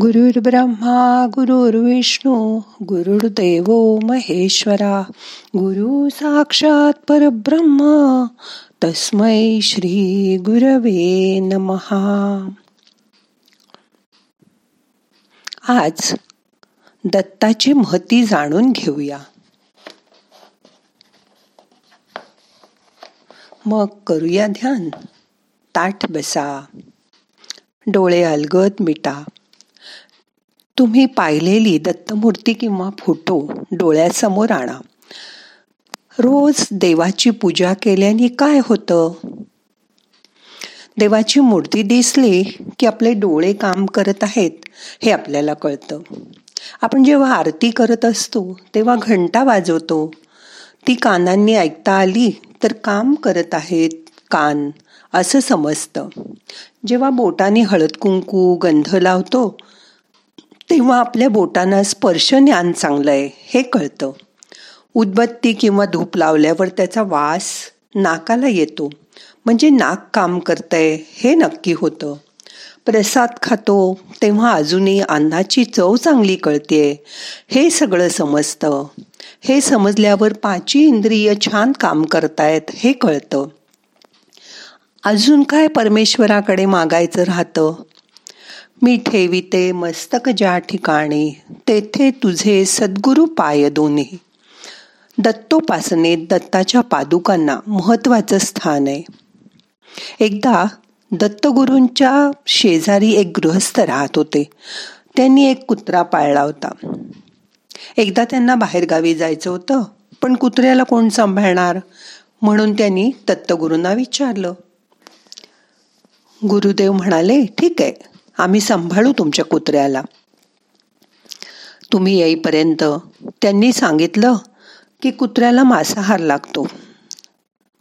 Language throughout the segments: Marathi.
गुरुर् ब्रह्मा गुरुर्विष्णू गुरुर्देव महेश्वरा गुरु साक्षात परब्रह्म तस्मै श्री गुरवे नमहा आज दत्ताची महती जाणून घेऊया. मग करूया ध्यान. ताठ बसा. डोळे अलगद मिटा. तुम्ही पाहिलेली दत्तमूर्ती किंवा फोटो डोळ्यासमोर आणा. रोज देवाची पूजा केल्याने काय होतं? देवाची मूर्ती दिसली की आपले डोळे काम करत आहेत हे आपल्याला कळतं. आपण जेव्हा आरती करत असतो तेव्हा घंटा वाजवतो. ती कानांनी ऐकता आली तर काम करत आहेत कान असं समजतं. जेव्हा बोटाने हळद कुंकू गंध लावतो तेव्हा आपल्या बोटांना स्पर्श ज्ञान चांगलं आहे हे कळतं. उदबत्ती किंवा धूप लावल्यावर त्याचा वास नाकाला येतो. म्हणजे नाक काम करतंय हे नक्की होतं. प्रसाद खातो तेव्हा अजूनही अन्नाची चव चांगली कळते हे सगळं समजतं. हे समजल्यावर पाची इंद्रिय छान काम करतायत हे कळतं. अजून काय परमेश्वराकडे मागायचं राहतं? मी ठेविते मस्तक ज्या ठिकाणी तेथे तुझे सद्गुरु पाय दोन्ही. दत्तोपासनेत दत्ताच्या पादुकांना महत्वाचं स्थान आहे. एकदा दत्तगुरूंच्या शेजारी एक गृहस्थ राहत होते. त्यांनी एक कुत्रा पाळला होता. एकदा त्यांना बाहेरगावी जायचं होतं पण कुत्र्याला कोण सांभाळणार? म्हणून त्यांनी दत्तगुरूंना विचारलं. गुरुदेव म्हणाले ठीक आहे आम्ही सांभाळू तुमच्या कुत्र्याला. तुम्ही येईपर्यंत त्यांनी सांगितलं की कुत्र्याला मांसाहार लागतो.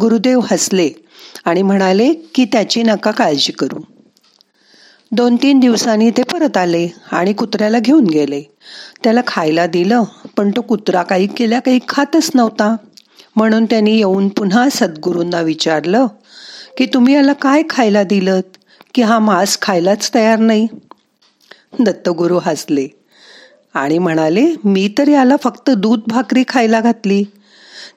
गुरुदेव हसले आणि म्हणाले की त्याची नका काळजी करू. दोन तीन दिवसांनी ते परत आले आणि कुत्र्याला घेऊन गेले. त्याला खायला दिलं पण तो कुत्रा काही केल्या काही खातच नव्हता. म्हणून त्यांनी येऊन पुन्हा सद्गुरूंना विचारलं की तुम्ही याला काय खायला दिलं की हा मांस खायलाच तयार नाही. दत्तगुरु हसले. आणि म्हणाले मी तर याला फक्त दूध भाकरी खायला घातली.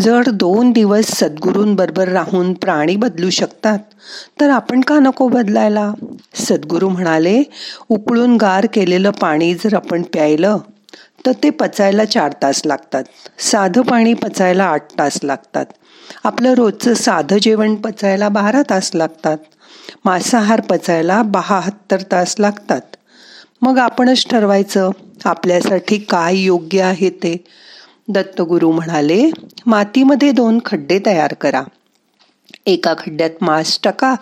जर दोन दिवस सद्गुरूंबरोबर राहून प्राणी बदलू शकतात तर आपण का नको बदलायला? सद्गुरू म्हणाले उकळून गार केलेलं पाणी जर आपण प्यायलं तर ते पचायला चार तास लागतात. साधं पाणी पचायला आठ तास लागतात. आपलं रोजचं साधं जेवण पचायला बारा तास लागतात. मांसाहार पचायला बहात्तर तास लागतात. मग आपणच ठरवायचं आपल्यासाठी काय योग्य आहे ते. दत्तगुरु म्हणाले मातीमध्ये दोन खड्डे तयार करा. एका खड्ड्यात मांस टाका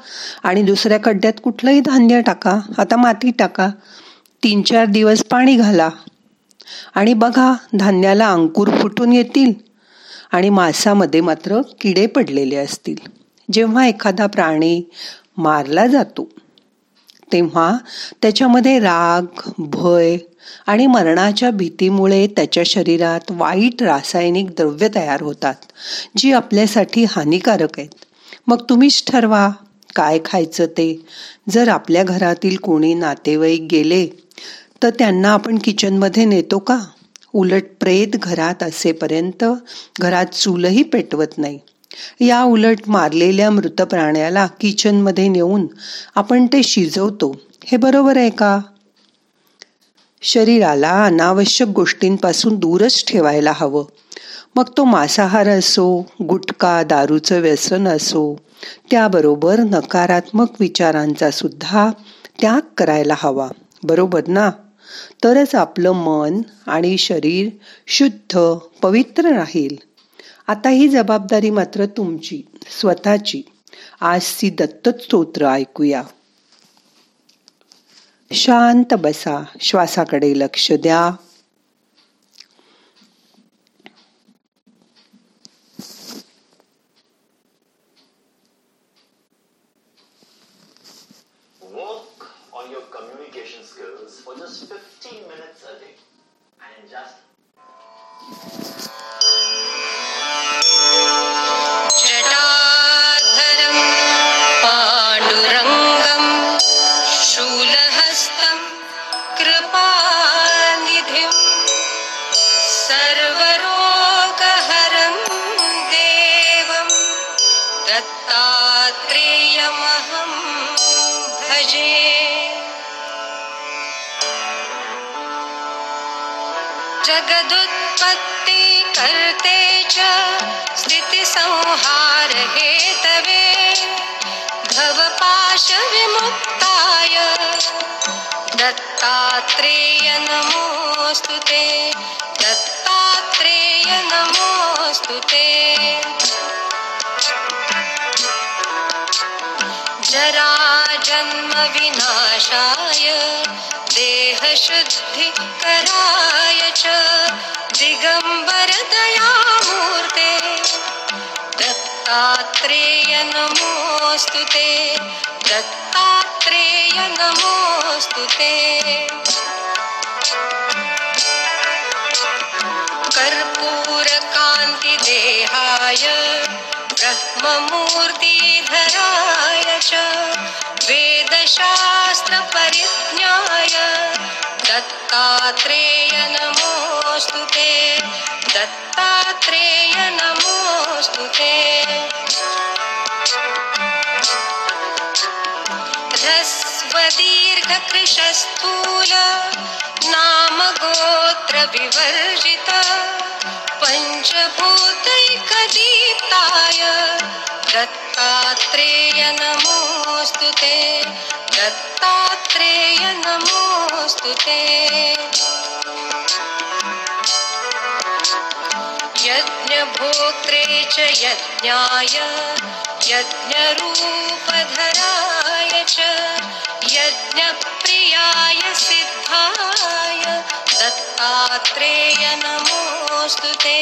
आणि दुसऱ्या खड्ड्यात कुठलंही धान्य टाका. आता माती टाका. तीन चार दिवस पाणी घाला. आणि बघा धान्याला अंकुर फुटून येतील आणि मांसामध्ये मात्र किडे पडलेले असतील. जेव्हा एखादा प्राणी मारला जातो. तेव्हा त्याच्यामध्ये राग भय आणि मरणाच्या भीतीमुळे त्याच्या शरीरात वाईट रासायनिक द्रव्य तयार होतात जी आपल्यासाठी हानिकारक आहेत. मग तुम्हीच ठरवा काय खायचं ते. जर आपल्या घरातील कोणी नातेवाईक गेले तर त्यांना आपण किचनमध्ये नेतो का? उलट प्रेत घरात असेपर्यंत घरात चूलही पेटवत नाही. या उलट मारलेल्या मृत प्राण्याला किचनमध्ये नेऊन आपण ते शिजवतो. हे बरोबर आहे का? शरीराला अनावश्यक गोष्टींपासून दूरच ठेवायला हवं. मग तो मांसाहार असो गुटखा दारूचं व्यसन असो त्याबरोबर नकारात्मक विचारांचा सुद्धा त्याग करायला हवा. बरोबर ना? तरच आपलं मन आणि शरीर शुद्ध पवित्र राहील. आता ही जबाबदारी मात्र तुमची स्वतःची. आज दत्त स्तोत्र ऐकूया. शांत बसा श्वासाकडे लक्ष द्या. Just दत्तात्रेयमहं भजे। जगदुत्पत्ति कर्ते च स्थितिसंहार हेतवे भवपाशविमुक्ताय दत्तात्रेय नमोऽस्तु ते। दत्तात्रेय नमोऽस्तु ते। जराजन्मविनाशाय देहशुद्धिकराय च दिगम्बरदयामूर्ते दत्तात्रेय नमोऽस्तु ते दत्तात्रेय नमोऽस्तु ते। कर्पूरकान्तिदेहाय ब्रह्ममूर्तिधराय च वेदशास्त्रपरिज्ञाय दत्तात्रेय नमोऽस्तु ते दत्तात्रेय नमोऽस्तु ते। ह्रस्वदीर्घकृशस्थूल नामगोत्रविवर्जित पञ्चभूत दत्तात्रेय नमोऽस्तु ते दत्तात्रेय नमोऽस्तु ते यज्ञभोक्त्रे च यज्ञाय यज्ञरूपधराय च यज्ञप्रियाय सिद्धाय। दत्तात्रेय नमोऽस्तु ते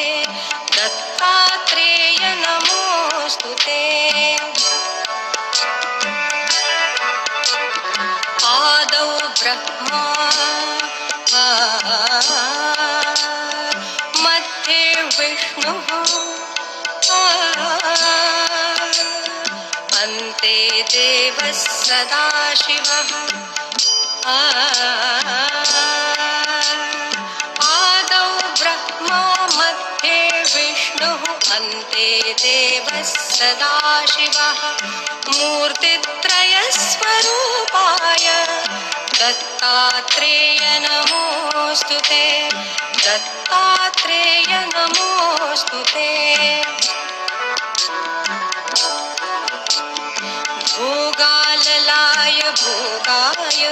दत्तात्रेय नमोऽस्तु ते आदौ ब्रह्मा मध्ये विष्णुः अन्ते देवः सदाशिवः। ते देव देवः सदाशिवः मूर्तित्रयस्वरूपाय दत्तात्रेय नमोऽस्तु ते दत्तात्रेय नमोऽस्तु ते। भोगाललाय भोगाय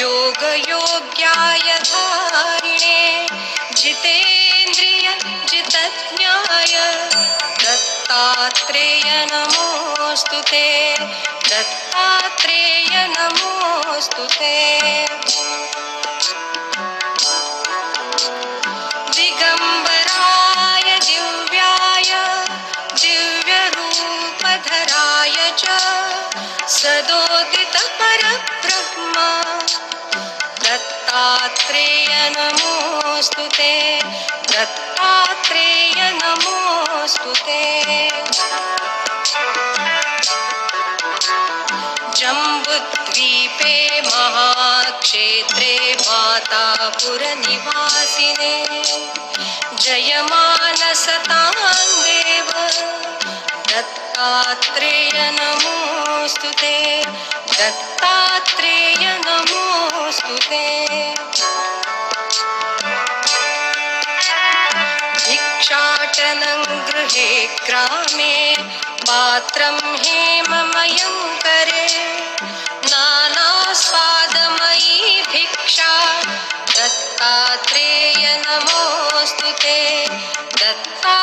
योगयोग्याय धाय जितेन्द्रिय जितज्ञाय दत्तात्रेय नमोऽस्तु ते दत्तात्रेय नमोऽस्तु ते दिगम्बराय दिव्याय दिव्यरूपधराय च सदोदितपरब्रह्मा। दत्तात्रेय नमोऽस्तु ते। दत्तात्रेय नमोऽस्तु ते। जम्बुद्वीपे महाक्षेत्रे मातापुरनिवासिने जयमानसतां देव। दत्तात्रेय नमोऽस्तु ते। दत्तात्रेय नमोऽस्तु ते। भिक्षाटनं गृहे ग्रामे पात्रं हेममयं करे नानास्वादमयी भिक्षा दत्तात्रेय नमोऽस्तु ते। दत्ता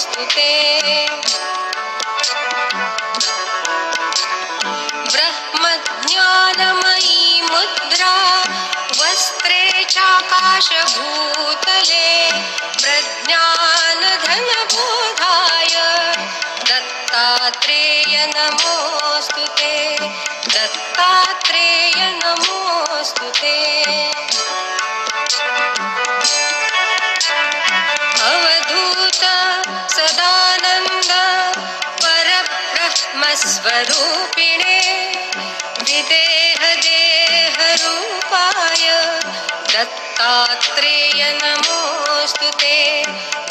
नमोऽस्तु ब्रह्मज्ञानमयी मुद्रा वस्त्रे चाकाशभूतले प्रज्ञानधनबोधाय दत्तात्रेय नमोऽस्तु ते दत्तात्रेय नमोऽस्तु ते। परब्रह्मस्वरूपिणे विदेहदेहरूपाय दत्तात्रेय नमोऽस्तु ते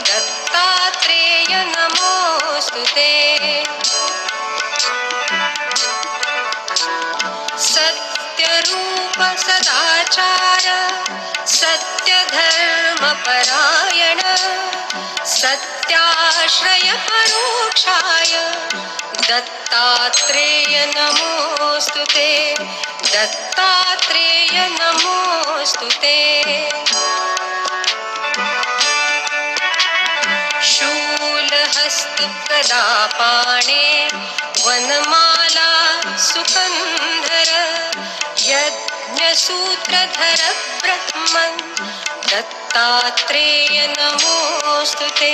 दत्तात्रेय नमोऽस्तु ते। सत्यरूप सदाचार परायण सत्याश्रय परोक्षाय दत्तात्रेय नमोऽस्तु ते दत्तात्रेय नमोऽस्तु ते। शूलहस्तकलापाणे वनमाला सुकन्धर यज्ञसूत्रधर ब्रह्मन् दत्तात्रेय नमोऽस्तु ते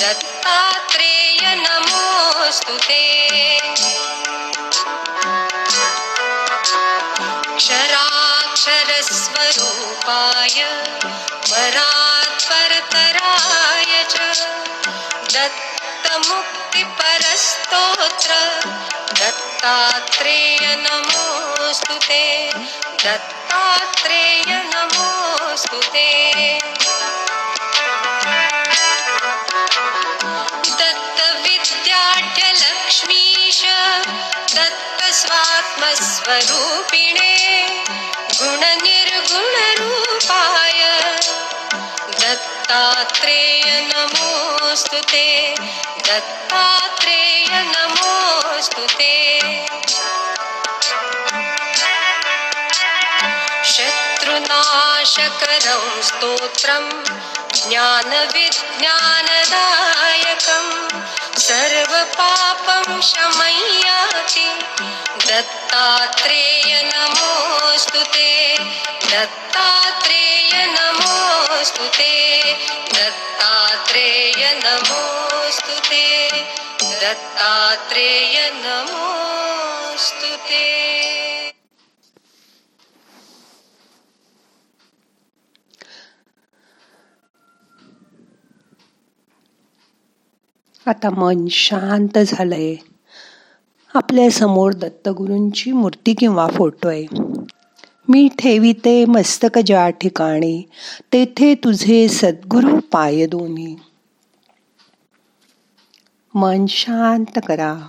दत्तात्रेय नमोऽस्तु ते क्षराक्षरस्वरूपाय परात्परतराय च दत्तमुक्तिपरस्तोत्र। दत्तात्रेय नमोऽस्तु ते। दत्तात्रेय नमोऽस्तु ते। दत्तविद्याढ्यलक्ष्मीश दत्तस्वात्मस्वरूपिणे गुण दत्तात्रेय नमोऽस्तु ते दत्तात्रेय नमोऽस्तु ते शत्रुनाशकरं स्तोत्रं ज्ञानविज्ञानदायकं सर्वपापं शमय्याति। दत्तात्रेय नमोऽस्तु ते दत्तात्रेय नमोऽस्तु ते दत्तात्रेय नमोऽस्तु ते दत्तात्रेय नमोऽस्तु ते आता मन शांत झालंय. आपल्यासमोर दत्तगुरूंची मूर्ती किंवा फोटो आहे. मी ठेविते मस्तक ज्या ठिकाणी तेथे तुझे सद्गुरु पाय दोन्ही. मन शांत करा.